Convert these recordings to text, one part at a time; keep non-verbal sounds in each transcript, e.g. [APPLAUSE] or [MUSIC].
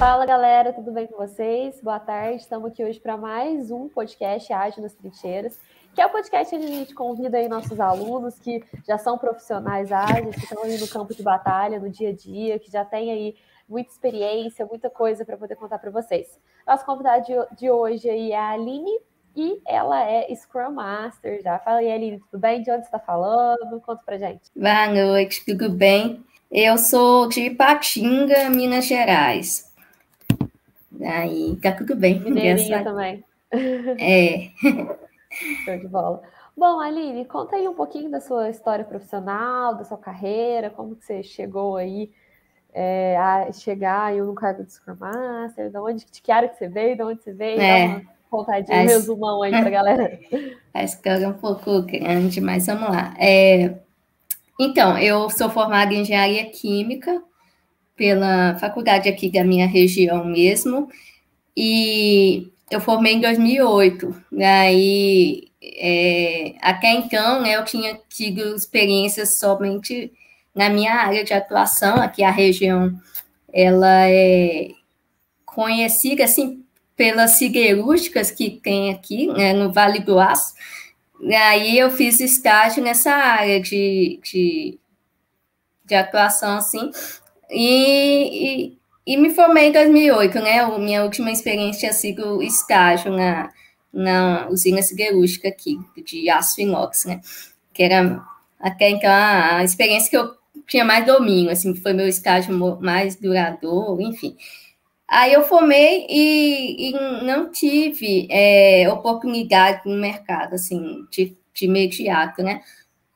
Fala galera, tudo bem com vocês? Boa tarde, estamos aqui hoje para mais um podcast Ágil nas Trincheiras, que é o podcast onde a gente convida aí nossos alunos que já são profissionais ágeis, que estão aí no campo de batalha, no dia a dia, que já têm aí muita experiência, muita coisa para poder contar para vocês. Nossa convidada de hoje aí é a Aline e ela é Scrum Master já. Fala aí, Aline, tudo bem? De onde você está falando? Conta pra gente. Boa noite, tudo bem? Eu sou de Patinga, Minas Gerais. Aí, tá tudo bem. Mineirinha também. É. [LAUGHS] Show de bola. Bom, Aline, conta aí um pouquinho da sua história profissional, da sua carreira, como que você chegou aí é, a chegar aí no cargo de Scrum Master, de onde, de que área que você veio, de onde você veio, é. dá uma contadinha, um resumão aí pra [LAUGHS] galera. A história é um pouco grande, mas vamos lá. É, então, eu sou formada em engenharia química pela faculdade aqui da minha região mesmo, e eu formei em 2008. Aí, é, até então, né, eu tinha tido experiências somente na minha área de atuação, aqui a região, ela é conhecida, assim, pelas siderúrgicas que tem aqui, né, no Vale do Aço, aí eu fiz estágio nessa área de, de, de atuação, assim, e, e, me formei em 2008, né? Minha última experiência tinha sido estágio na, na usina siderúrgica aqui, de aço inox, né? Que era até então a experiência que eu tinha mais domínio, assim, foi meu estágio mais duradouro, enfim. Aí eu formei e, e não tive é, oportunidade no mercado, assim, de, de imediato, né?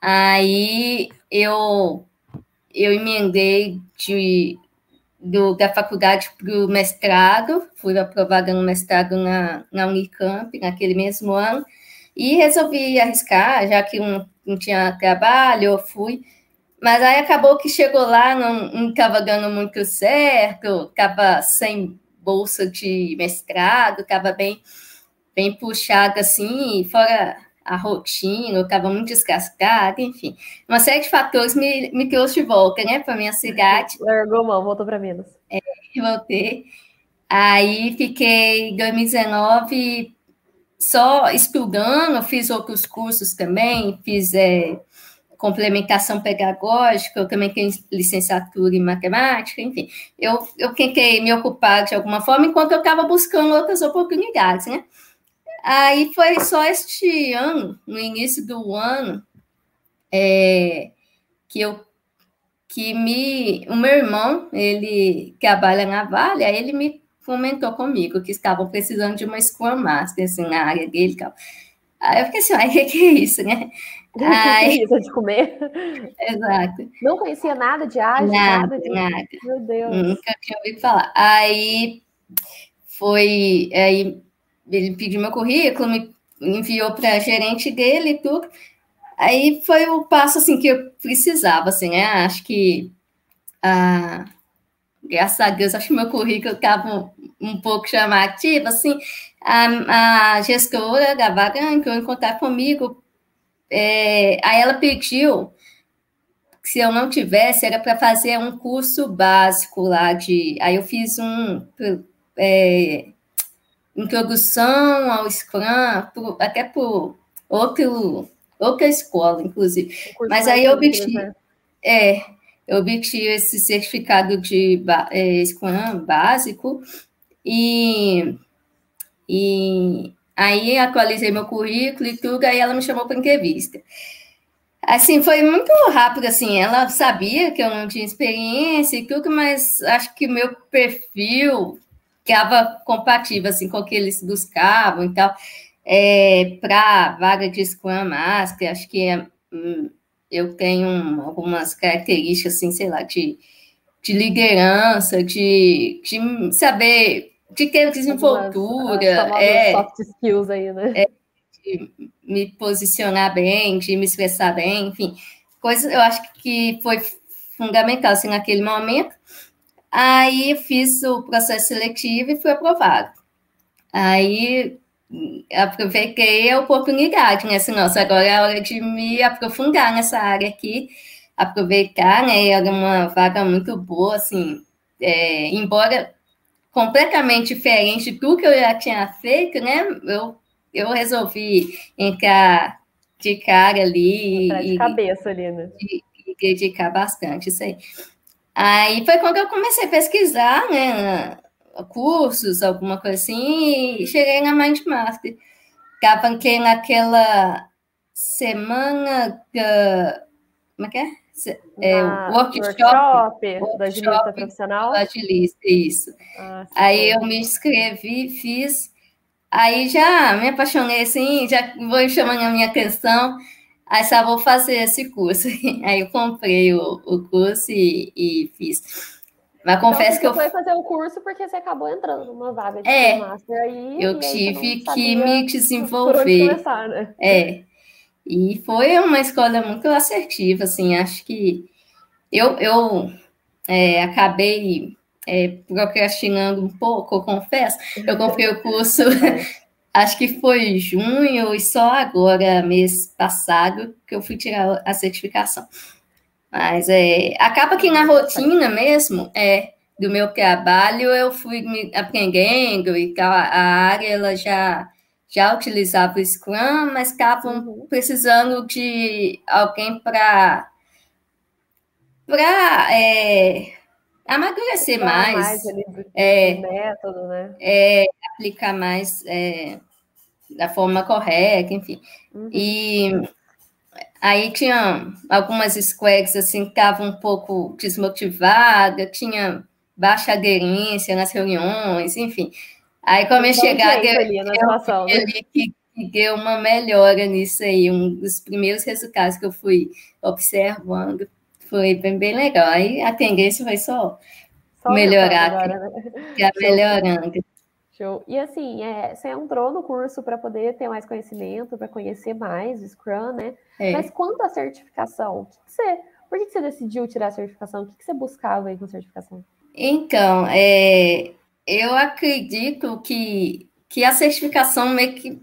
Aí eu, eu emendei de, do, da faculdade para o mestrado, fui aprovada no mestrado na, na Unicamp naquele mesmo ano, e resolvi arriscar, já que não, não tinha trabalho, eu fui. Mas aí acabou que chegou lá, não estava dando muito certo, estava sem bolsa de mestrado, estava bem, bem puxada assim, fora a rotina, eu estava muito desgastada, enfim. Uma série de fatores me, me trouxe de volta, né, para minha cidade. [LAUGHS] Largou mão, voltou para Minas. É, voltei. Aí fiquei em 2019 só estudando, fiz outros cursos também, fiz é, complementação pedagógica, eu também tenho licenciatura em matemática, enfim. Eu, eu tentei me ocupar de alguma forma enquanto eu estava buscando outras oportunidades, né? Aí foi só este ano, no início do ano, é, que eu que me o meu irmão ele trabalha na Vale, aí ele me comentou comigo que estavam precisando de uma Scrum Master assim, na área dele, tal. Aí eu fiquei assim, ai, o [LAUGHS] que, que é isso, né? [LAUGHS] Ai, isso de comer. [LAUGHS] Exato. Não conhecia nada de ágil, nada, nada, de... nada. Meu Deus. Nunca tinha ouvido falar. Aí foi, aí ele pediu meu currículo, me enviou para gerente dele e tudo. Aí foi o passo assim que eu precisava, assim, né? Acho que ah, graças a Deus, acho que meu currículo estava um, um pouco chamativo, assim, a, a gestora da vaga entrou em contato comigo é, aí ela pediu que se eu não tivesse, era para fazer um curso básico lá de. Aí eu fiz um. É, introdução ao Scrum, por, até por outro, outra escola, inclusive. Mas aí eu obtive, né? é, eu obtive esse certificado de é, Scrum básico e, e Aí atualizei meu currículo e tudo, aí ela me chamou para entrevista. Assim, foi muito rápido, assim, ela sabia que eu não tinha experiência e tudo, mas acho que o meu perfil estava compatível, assim, com o que eles buscavam e tal, é, para vaga de Scrum Master, acho que é, hum, eu tenho algumas características, assim, sei lá, de, de liderança, de, de saber de ter desenvoltura, é, soft skills aí, né? É, de me posicionar bem, de me expressar bem, enfim, coisas eu acho que foi fundamental assim, naquele momento. Aí fiz o processo seletivo e fui aprovado. Aí aproveitei a oportunidade, né? Assim, nossa, agora é hora de me aprofundar nessa área aqui, aproveitar, né? Era uma vaga muito boa, assim, é, embora completamente diferente de tudo que eu já tinha feito, né? Eu, eu resolvi entrar de cara ali. Entrar de cabeça ali, né? E, e dedicar bastante isso aí. Aí foi quando eu comecei a pesquisar, né? Cursos, alguma coisa assim, e cheguei na Mindmaster. Capanquei naquela semana. Como é que é? é, workshop, workshop da agilista profissional? agilista, isso. Ah, aí eu me inscrevi, fiz, aí já me apaixonei assim, já vou chamando a minha atenção, aí só vou fazer esse curso. [LAUGHS] Aí eu comprei o, o curso e, e fiz. Mas então, confesso que eu foi fazer o curso porque você acabou entrando numa vaga de é, master aí. Eu tive que me desenvolver. Começar, né? É. E foi uma escola muito assertiva, assim, acho que eu, eu é, acabei é, procrastinando um pouco, eu confesso. Eu comprei o curso, [LAUGHS] acho que foi junho, e só agora, mês passado, que eu fui tirar a certificação. Mas é, acaba que na rotina mesmo, é, do meu trabalho, eu fui me aprendendo e tal, a área ela já já utilizava o Scrum, mas estavam uhum. precisando de alguém para para é, amadurecer mais, mais ali do, é, método, né? É, aplicar mais é, da forma correta, enfim. Uhum. E aí tinha algumas squads assim que estavam um pouco desmotivadas, tinha baixa aderência nas reuniões, enfim. Aí, com a minha chegada, eu, ali, eu, eu né? que, que deu uma melhora nisso aí. Um dos primeiros resultados que eu fui observando foi bem, bem legal. Aí a tendência vai só, só melhorar, agora, né? já [LAUGHS] melhorando. Show. E assim, é, você entrou no curso para poder ter mais conhecimento, para conhecer mais o Scrum, né? É. Mas quanto à certificação, o que, que você, por que, que você decidiu tirar a certificação? O que, que você buscava aí com a certificação? Então, é, eu acredito que, que a certificação meio que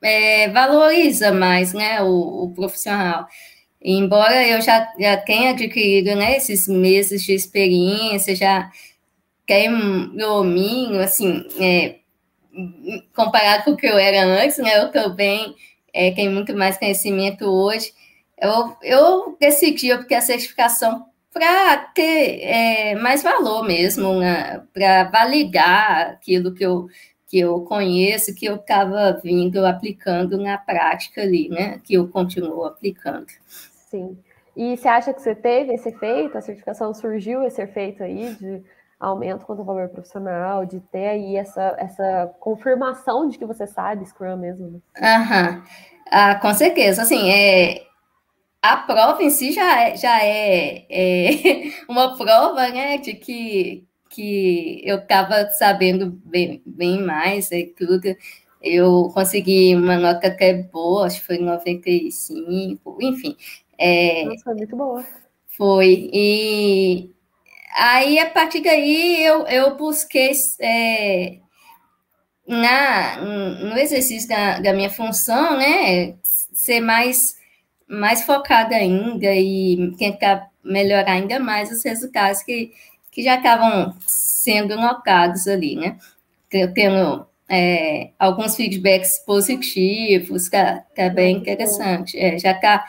é, valoriza mais né, o, o, profissional. Embora eu já, já tenha adquirido né, esses meses de experiência, já um domínio, assim, é, comparado com o que eu era antes, né, eu também é, tenho muito mais conhecimento hoje. Eu, eu decidi porque a certificação para ter é, mais valor mesmo, né? para validar aquilo que eu, que eu conheço, que eu estava vindo aplicando na prática ali, né? Que eu continuo aplicando. Sim. E você acha que você teve esse efeito? A certificação surgiu esse efeito aí de aumento quanto ao valor profissional, de ter aí essa, essa confirmação de que você sabe Scrum mesmo? Né? Aham. Ah, com certeza. Assim, é, a prova em si já é, já é, é [LAUGHS] uma prova né, de que, que eu estava sabendo bem, bem mais e tudo. Eu consegui uma nota até boa, acho que foi 95, enfim. É, Nossa, foi muito boa. Foi. E aí, a partir daí, eu, eu busquei é, na, no exercício da, da minha função, né, ser mais mais focada ainda e tentar melhorar ainda mais os resultados que, que já estavam sendo notados ali, né? Tendo é, alguns feedbacks positivos, que é, que é bem interessante. É, já está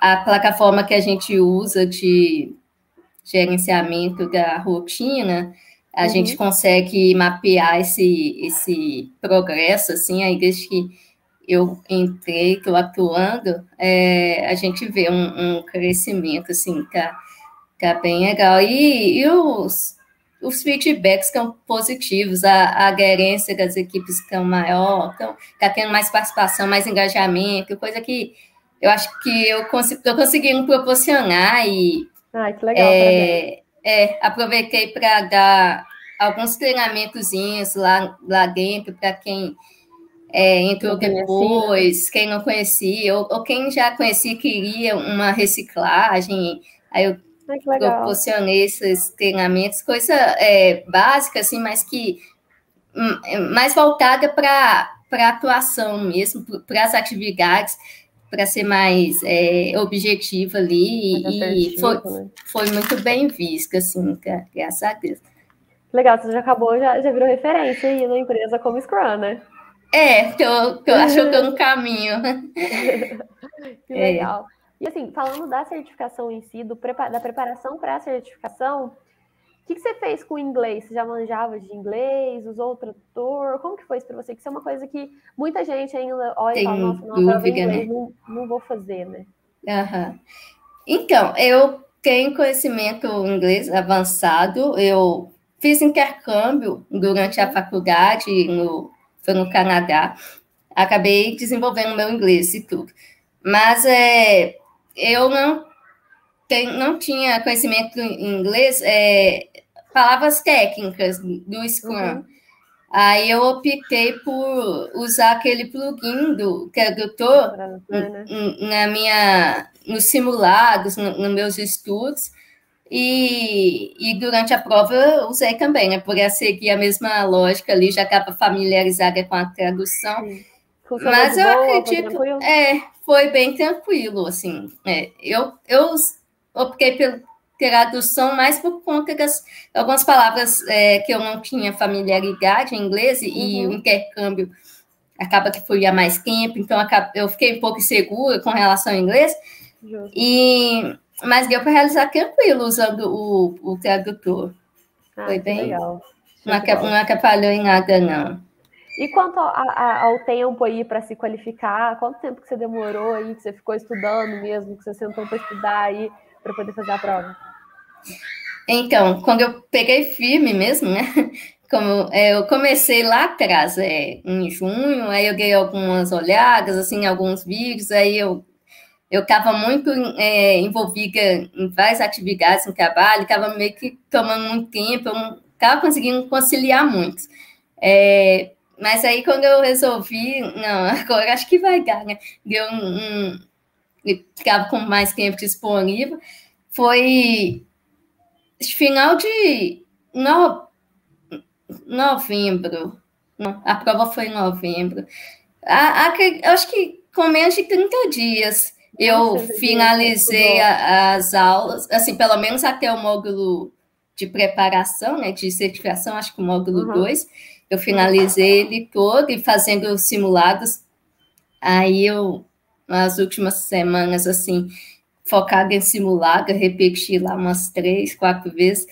a plataforma que a gente usa de gerenciamento da rotina, a uhum. gente consegue mapear esse, esse progresso, assim, aí desde que eu entrei, estou atuando, é, a gente vê um, um, crescimento, assim, tá, tá bem legal. E, e os, os feedbacks estão positivos, a, a aderência das equipes estão maior, estão tá tendo mais participação, mais engajamento, coisa que eu acho que eu estou conseguindo proporcionar e Ai, que legal, é, é, aproveitei para dar alguns treinamentozinhos lá, lá dentro para quem é, entrou depois, quem não conhecia, ou, ou, quem já conhecia queria uma reciclagem, aí eu Ai, proporcionei esses treinamentos, coisa é, básica, assim, mas que hum, é mais voltada para a atuação mesmo, para as atividades, para ser mais é, objetiva ali, e foi, né? foi muito bem visto, assim, graças a Deus. Legal, você já acabou, já, já virou referência aí na empresa como Scrum, né? É, que eu, que eu [LAUGHS] acho que eu tô no caminho. [LAUGHS] que legal. É. E assim, falando da certificação em si, do, da preparação para a certificação, o que, que, você fez com o inglês? Você já manjava de inglês, usou o tradutor? Como que foi isso para você? Que isso é uma coisa que muita gente ainda olha Tem e fala, nossa, não, dúvida, inglês, né? não, não vou fazer, né? Uhum. Então, eu tenho conhecimento inglês avançado, eu fiz intercâmbio durante a uhum. faculdade, no, foi no Canadá, acabei desenvolvendo meu inglês e tudo. Mas é, eu não, tem, não tinha conhecimento em inglês, é, palavras técnicas do Scrum. Uhum. Aí eu optei por usar aquele plugin do tradutor né? na minha, nos simulados, nos no meus estudos, e, e, durante a prova eu usei também, né? Por seguir a mesma lógica ali, já estava familiarizada com a tradução. Mas eu boa, acredito, é, foi bem tranquilo, assim. É, eu, eu optei pela tradução mais por conta das algumas palavras é, que eu não tinha familiaridade em inglês uhum. e o intercâmbio acaba que foi há mais tempo, então eu fiquei um pouco insegura com relação ao inglês. E mas deu para realizar tranquilo usando o, o tradutor. Ah, Foi bem. Legal. Não, não atrapalhou em nada, não. E quanto a, a, ao tempo aí para se qualificar, quanto tempo que você demorou aí, que você ficou estudando mesmo, que você sentou para estudar aí para poder fazer a prova? Então, quando eu peguei firme mesmo, né? Como é, eu comecei lá atrás, é, em junho, aí eu dei algumas olhadas, assim, alguns vídeos, aí eu eu estava muito é, envolvida em várias atividades no trabalho, estava meio que tomando muito tempo, eu não estava conseguindo conciliar muito. É, mas aí, quando eu resolvi, não, [LAUGHS] agora acho que vai dar, né? Deu um. Ficava com mais tempo disponível. Foi final de no, novembro. A prova foi em novembro. A, a, acho que com menos de 30 dias. Eu finalizei a, as aulas, assim, pelo menos até o módulo de preparação, né, de certificação, acho que o módulo 2, uhum. eu finalizei ele todo e fazendo simulados. Aí eu, nas últimas semanas, assim, focada em simulado, repeti lá umas três, quatro vezes.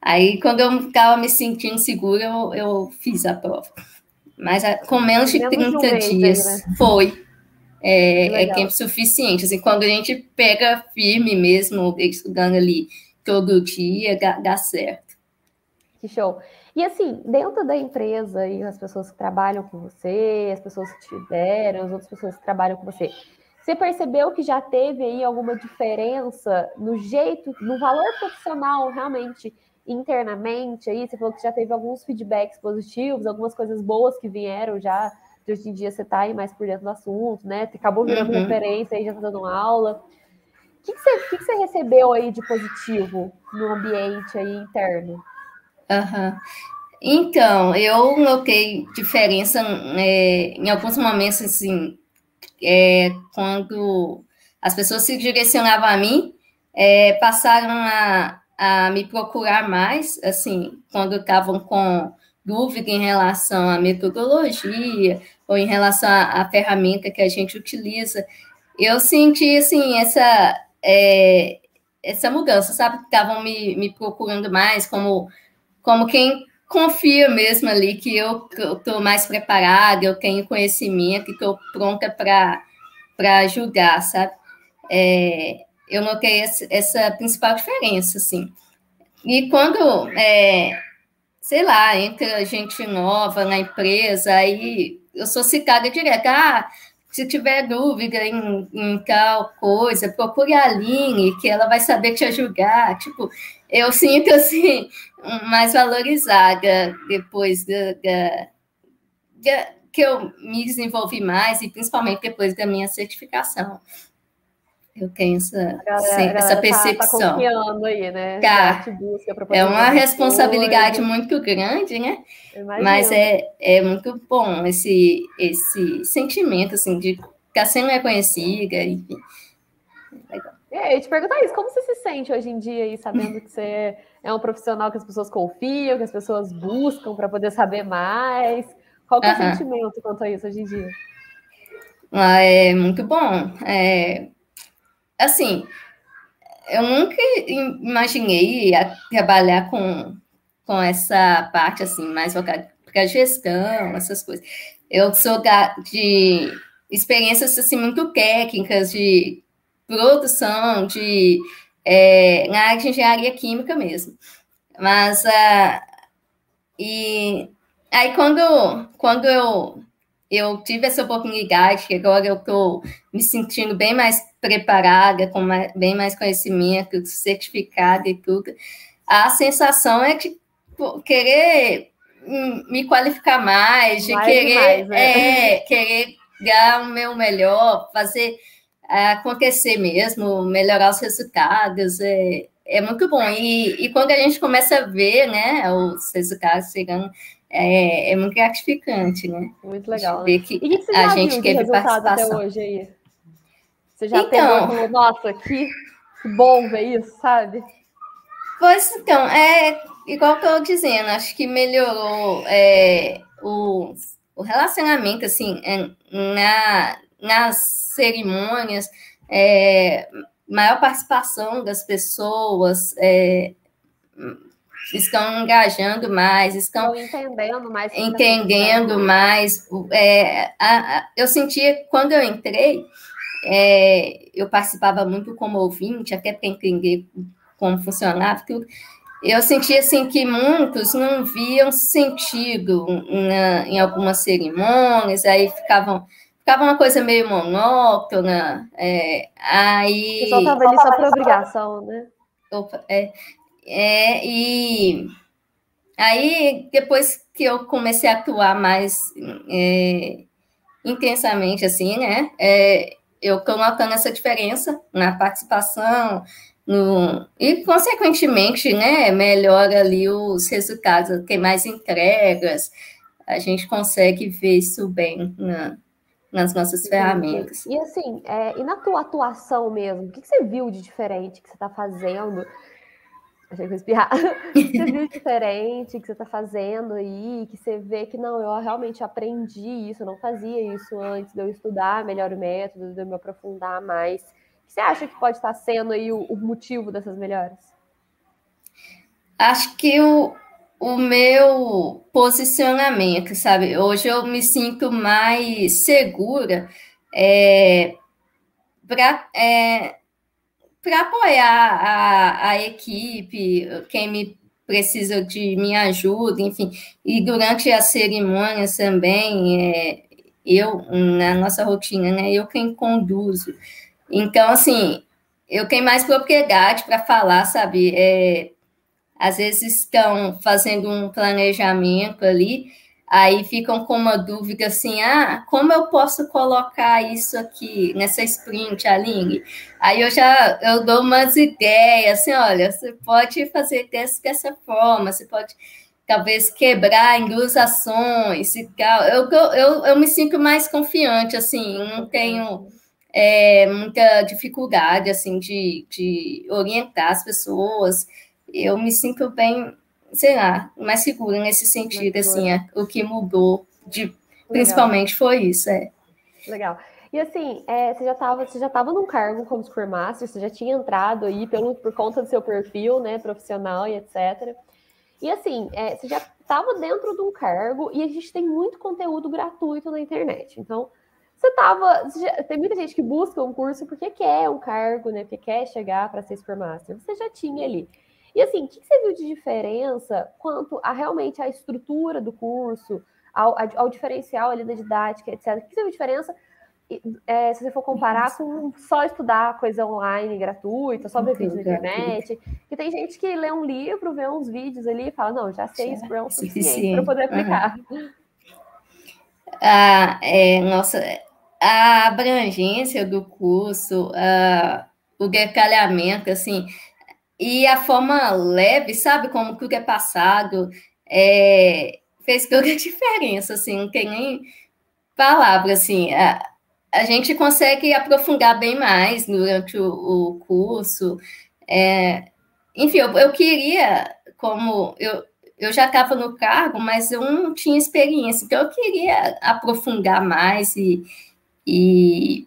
Aí, quando eu estava me sentindo segura, eu, eu fiz a prova. Mas com menos de 30 dias. Aí, né? Foi é, é tempo suficiente. Assim, quando a gente pega firme mesmo, estudando ali todo dia, dá, dá certo. Que show. E assim, dentro da empresa e as pessoas que trabalham com você, as pessoas que te deram, as outras pessoas que trabalham com você, você percebeu que já teve aí alguma diferença no jeito, no valor profissional realmente internamente aí? Você falou que já teve alguns feedbacks positivos, algumas coisas boas que vieram já de hoje em dia você está aí mais por dentro do assunto, né? Acabou virando uhum. referência aí, já está dando aula. O que, que, você, que, que você recebeu aí de positivo no ambiente aí interno? Uhum. Então, eu notei diferença é, em alguns momentos, assim, é, quando as pessoas se direcionavam a mim, é, passaram a, a me procurar mais, assim, quando estavam com dúvida em relação à metodologia ou em relação à, à ferramenta que a gente utiliza, eu senti, assim, essa, é, essa mudança, sabe? Estavam me, me procurando mais como, como quem confia mesmo ali que eu estou mais preparada, eu tenho conhecimento e estou pronta para ajudar, sabe? É, eu notei essa, essa, principal diferença, assim. E quando é, sei lá, entra gente nova na empresa, aí eu sou citada direto, ah, se tiver dúvida em, em, tal coisa, procure a Aline, que ela vai saber te ajudar. Tipo, eu sinto assim, mais valorizada depois da, da, da, que eu me desenvolvi mais, e principalmente depois da minha certificação. Eu tenho essa, galera, essa percepção. Tá, tá confiando aí, né? Tá. É uma responsabilidade coisa. muito grande, né? Mas é, é muito bom esse, esse sentimento, assim, de estar sendo reconhecida, enfim. É, eu te perguntar isso, como você se sente hoje em dia aí, sabendo que você é um profissional que as pessoas confiam, que as pessoas buscam para poder saber mais? Qual que é o uhum. sentimento quanto a isso hoje em dia? Ah, é muito bom. É, assim, eu nunca imaginei trabalhar com, com essa parte assim, mais voltada para gestão, essas coisas. Eu sou de experiências assim muito técnicas de produção de é, na área de engenharia química mesmo. Mas uh, e aí quando, quando eu, eu tive essa oportunidade, que agora eu estou me sentindo bem mais preparada, com mais, bem mais conhecimento, certificada e tudo, a sensação é de querer me qualificar mais, de mais querer, mais, né? é, querer dar o meu melhor, fazer acontecer mesmo, melhorar os resultados, é, é muito bom. E, e quando a gente começa a ver, né, os resultados chegando, é, é muito gratificante, né? Muito legal. Ver que, e que a gente teve participação. até hoje aí? Você já então, pegou nossa, que bom ver isso, sabe? Pois então, é igual que eu estou dizendo, acho que melhorou é, o, o relacionamento, assim, é, na, nas cerimônias, é, maior participação das pessoas, é, estão engajando mais, estão, entendendo mais. Entendendo mais. É, a, a, eu sentia, quando eu entrei, é, eu participava muito como ouvinte, até para entender como funcionava tudo. Eu sentia assim que muitos não viam sentido na, em algumas cerimônias, aí ficavam ficava uma coisa meio monótona. É, aí. Só estava ali só por obrigação, né? Opa, é, é, e aí, depois que eu comecei a atuar mais é, intensamente, assim, né? É, eu estou notando essa diferença na participação, no, e, consequentemente, né, melhora ali os resultados, tem mais entregas, a gente consegue ver isso bem na, nas nossas ferramentas. E assim, é, e na tua atuação mesmo, o que, que você viu de diferente que você está fazendo? Achei que eu espirrar. [LAUGHS] O que você viu de diferente que você está fazendo aí, que você vê que não, eu realmente aprendi isso, eu não fazia isso antes de eu estudar melhor o método, de eu me aprofundar mais. O que você acha que pode estar sendo aí o, o motivo dessas melhoras? Acho que o, o meu posicionamento, sabe? Hoje eu me sinto mais segura é, para é, apoiar a, a equipe, quem me precisa de minha ajuda, enfim. E durante as cerimônias também, é, eu, na nossa rotina, né, eu quem conduzo. Então, assim, eu tenho mais propriedade para falar, sabe? É, às vezes estão fazendo um planejamento ali, aí ficam com uma dúvida assim, ah, como eu posso colocar isso aqui nessa sprint, Aline? Aí eu já eu dou umas ideias, assim, olha, você pode fazer dessa, dessa forma, você pode talvez quebrar em duas ações e tal. Eu, eu, eu me sinto mais confiante, assim, não tenho é, muita dificuldade, assim, de, de orientar as pessoas, eu me sinto bem, sei lá, mais segura nesse sentido, assim, é, o que mudou, de, principalmente foi isso, é. Legal. E assim, é, você já estava você já estava num cargo como Scrum Master, você já tinha entrado aí pelo, por conta do seu perfil, né, profissional e etc. E assim, é, você já estava dentro de um cargo e a gente tem muito conteúdo gratuito na internet. Então, você estava. Tem muita gente que busca um curso porque quer um cargo, né? Porque quer chegar para ser Scrum Master. Você já tinha ali. E assim, o que você viu de diferença quanto a realmente a estrutura do curso, ao, ao diferencial ali da didática, etc. O que você viu de diferença é, se você for comparar com só estudar coisa online gratuita, só ver vídeos na internet, que tem gente que lê um livro, vê uns vídeos ali e fala, não, já sei isso é o suficiente para poder aplicar. Uhum. Ah, é, nossa, a abrangência do curso, ah, o detalhamento, assim, e a forma leve, sabe, como tudo é passado, é, fez toda a [LAUGHS] diferença, assim, não tem nem palavra, assim, a, a gente consegue aprofundar bem mais durante o, o curso. É, enfim, eu, eu queria, como eu, eu já estava no cargo, mas eu não tinha experiência, então eu queria aprofundar mais e, e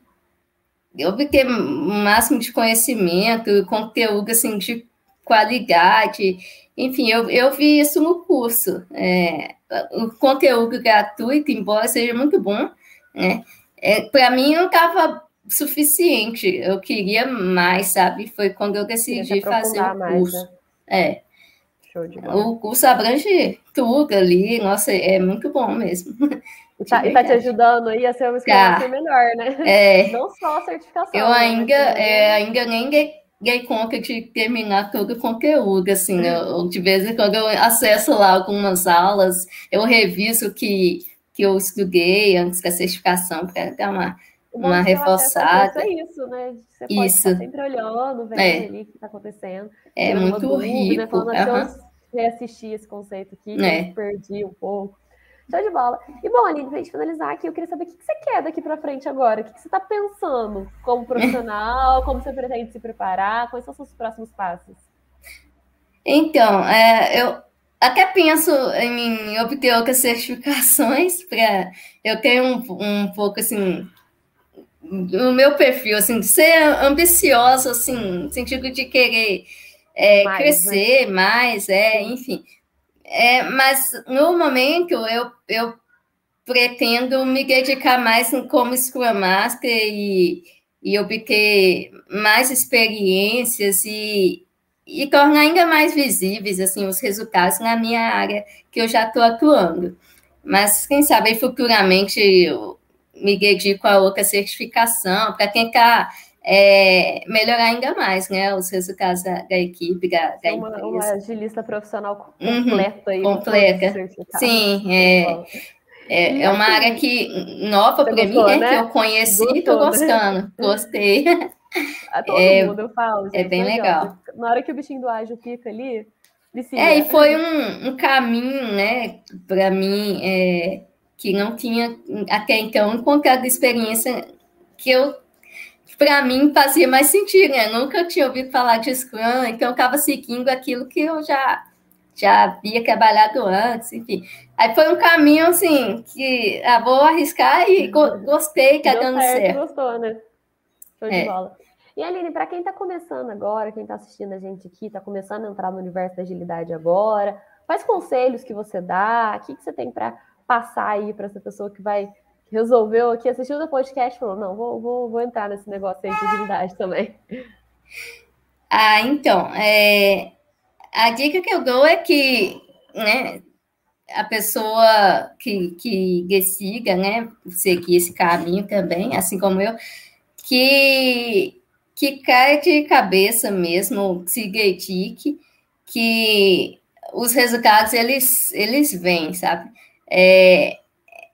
obter o máximo de conhecimento, conteúdo assim, de qualidade. Enfim, eu, eu vi isso no curso. É, o conteúdo gratuito, embora seja muito bom, né? É, para mim não estava suficiente. Eu queria mais, sabe? Foi quando eu decidi fazer o curso. Mais, né? É. O curso abrange tudo ali, nossa, é muito bom mesmo. [LAUGHS] E tá, e tá te ajudando aí a ser uma escola tá. melhor, né? É. [LAUGHS] Não só a certificação. Eu né? ainda, é, ainda nem dei conta de terminar todo o conteúdo, assim, eu, de vez em quando eu acesso lá algumas aulas, eu reviso que, que eu estudei antes da certificação para dar uma, uma reforçada. É isso, né? Você pode isso. estar sempre olhando, vendo é. ali o que está acontecendo. É muito dúvida, rico. Né? Falando, uhum. reassistir esse conceito aqui, é. perdi um pouco. Show de bola. E bom, Aline, pra gente finalizar aqui, eu queria saber o que você quer daqui para frente agora. O que você está pensando como profissional? [LAUGHS] como você pretende se preparar? Quais são os seus próximos passos? Então, é, eu até penso em obter outras certificações [LAUGHS] para eu ter um, um pouco assim no meu perfil assim de ser ambiciosa assim no sentido de querer é, mais, né? crescer né? mais é enfim é, mas no momento eu, eu pretendo me dedicar mais como Scrum Master e, e obter mais experiências e, e tornar ainda mais visíveis assim os resultados na minha área que eu já estou atuando. Mas quem sabe futuramente eu me dedico a outra certificação para tentar é, melhorar ainda mais, né, os resultados da, da equipe, da, da uma, empresa. Uma agilista profissional uhum, completa. Uhum, completa, sim, é, é, é, uma área que nova para mim, é né? que eu conheci e estou né? gostando, né? [LAUGHS] gostei. A [LAUGHS] todo é, mundo eu falo, é gente, É bem legal. Na hora que o bichinho do ágil pica ali, vicia. É, e foi um, um caminho, né, para mim, é, que não tinha até então encontrado experiência que eu para mim fazia mais sentido, né? Eu nunca tinha ouvido falar de Scrum, então eu estava seguindo aquilo que eu já já havia trabalhado antes, enfim. Aí foi um caminho assim que ah, vou arriscar e go gostei, tá dando certo. certo. Gostou, né? Show é. de bola. E Aline, para quem está começando agora, quem está assistindo a gente aqui, está começando a entrar no universo da agilidade agora, quais conselhos que você dá? O que, que você tem para passar aí para essa pessoa que vai resolveu aqui, assistiu o podcast e falou: não, vou, vou, vou entrar nesse negócio aí de agilidade também. [LAUGHS] Ah, então, é, a dica que eu dou é que né, a pessoa que, que decida né, seguir esse caminho também, assim como eu, que, que cai de cabeça mesmo, se dedique, que os resultados eles, eles vêm, sabe? É,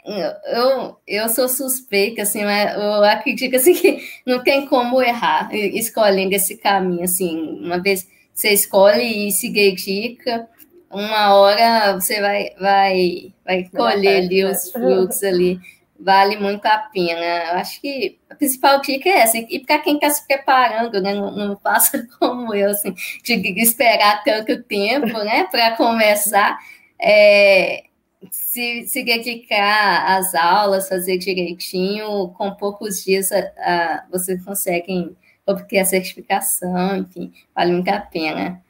eu, eu sou suspeita, assim, mas eu acredito assim, [LAUGHS] que não tem como errar escolhendo esse caminho, assim, uma vez você escolhe e se dedica, uma hora você vai, vai, vai colher ali os né? frutos ali, vale muito a pena. Eu acho que a principal dica é essa, e para quem está se preparando, né, não, não passa [LAUGHS] como eu, assim, de esperar tanto tempo, né, para começar, é, se, se dedicar às aulas, fazer direitinho, com poucos dias a, a, vocês conseguem obter a certificação, enfim, vale muito a pena.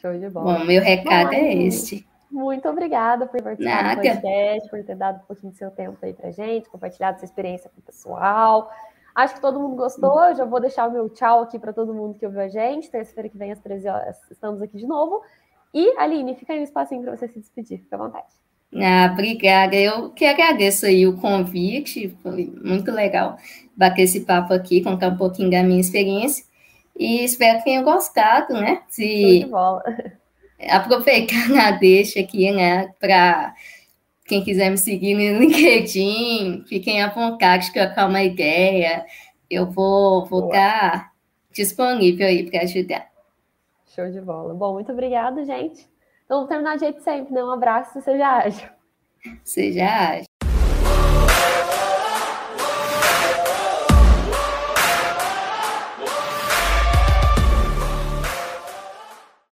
Show de bola. Bom, meu recado Bom, é este. Muito obrigada por participar do podcast, por ter dado um pouquinho do seu tempo aí pra gente, compartilhado sua experiência com o pessoal. Acho que todo mundo gostou. Eu já vou deixar o meu tchau aqui para todo mundo que ouviu a gente. Terça-feira que vem, às 13 horas, estamos aqui de novo. E, Aline, fica aí um espacinho para você se despedir. Fica à vontade. Ah, obrigada. Eu que agradeço aí o convite, foi muito legal bater esse papo aqui, contar um pouquinho da minha experiência e espero que tenham gostado, né? Se aproveitar [LAUGHS] na deixa aqui, né, para quem quiser me seguir no LinkedIn, fiquem à vontade, trocar uma ideia. Eu vou, vou estar tá disponível aí para ajudar. Show de bola. Bom, muito obrigada, gente. Vamos terminar de jeito sempre, né? Um abraço, seja ágil. Seja ágil.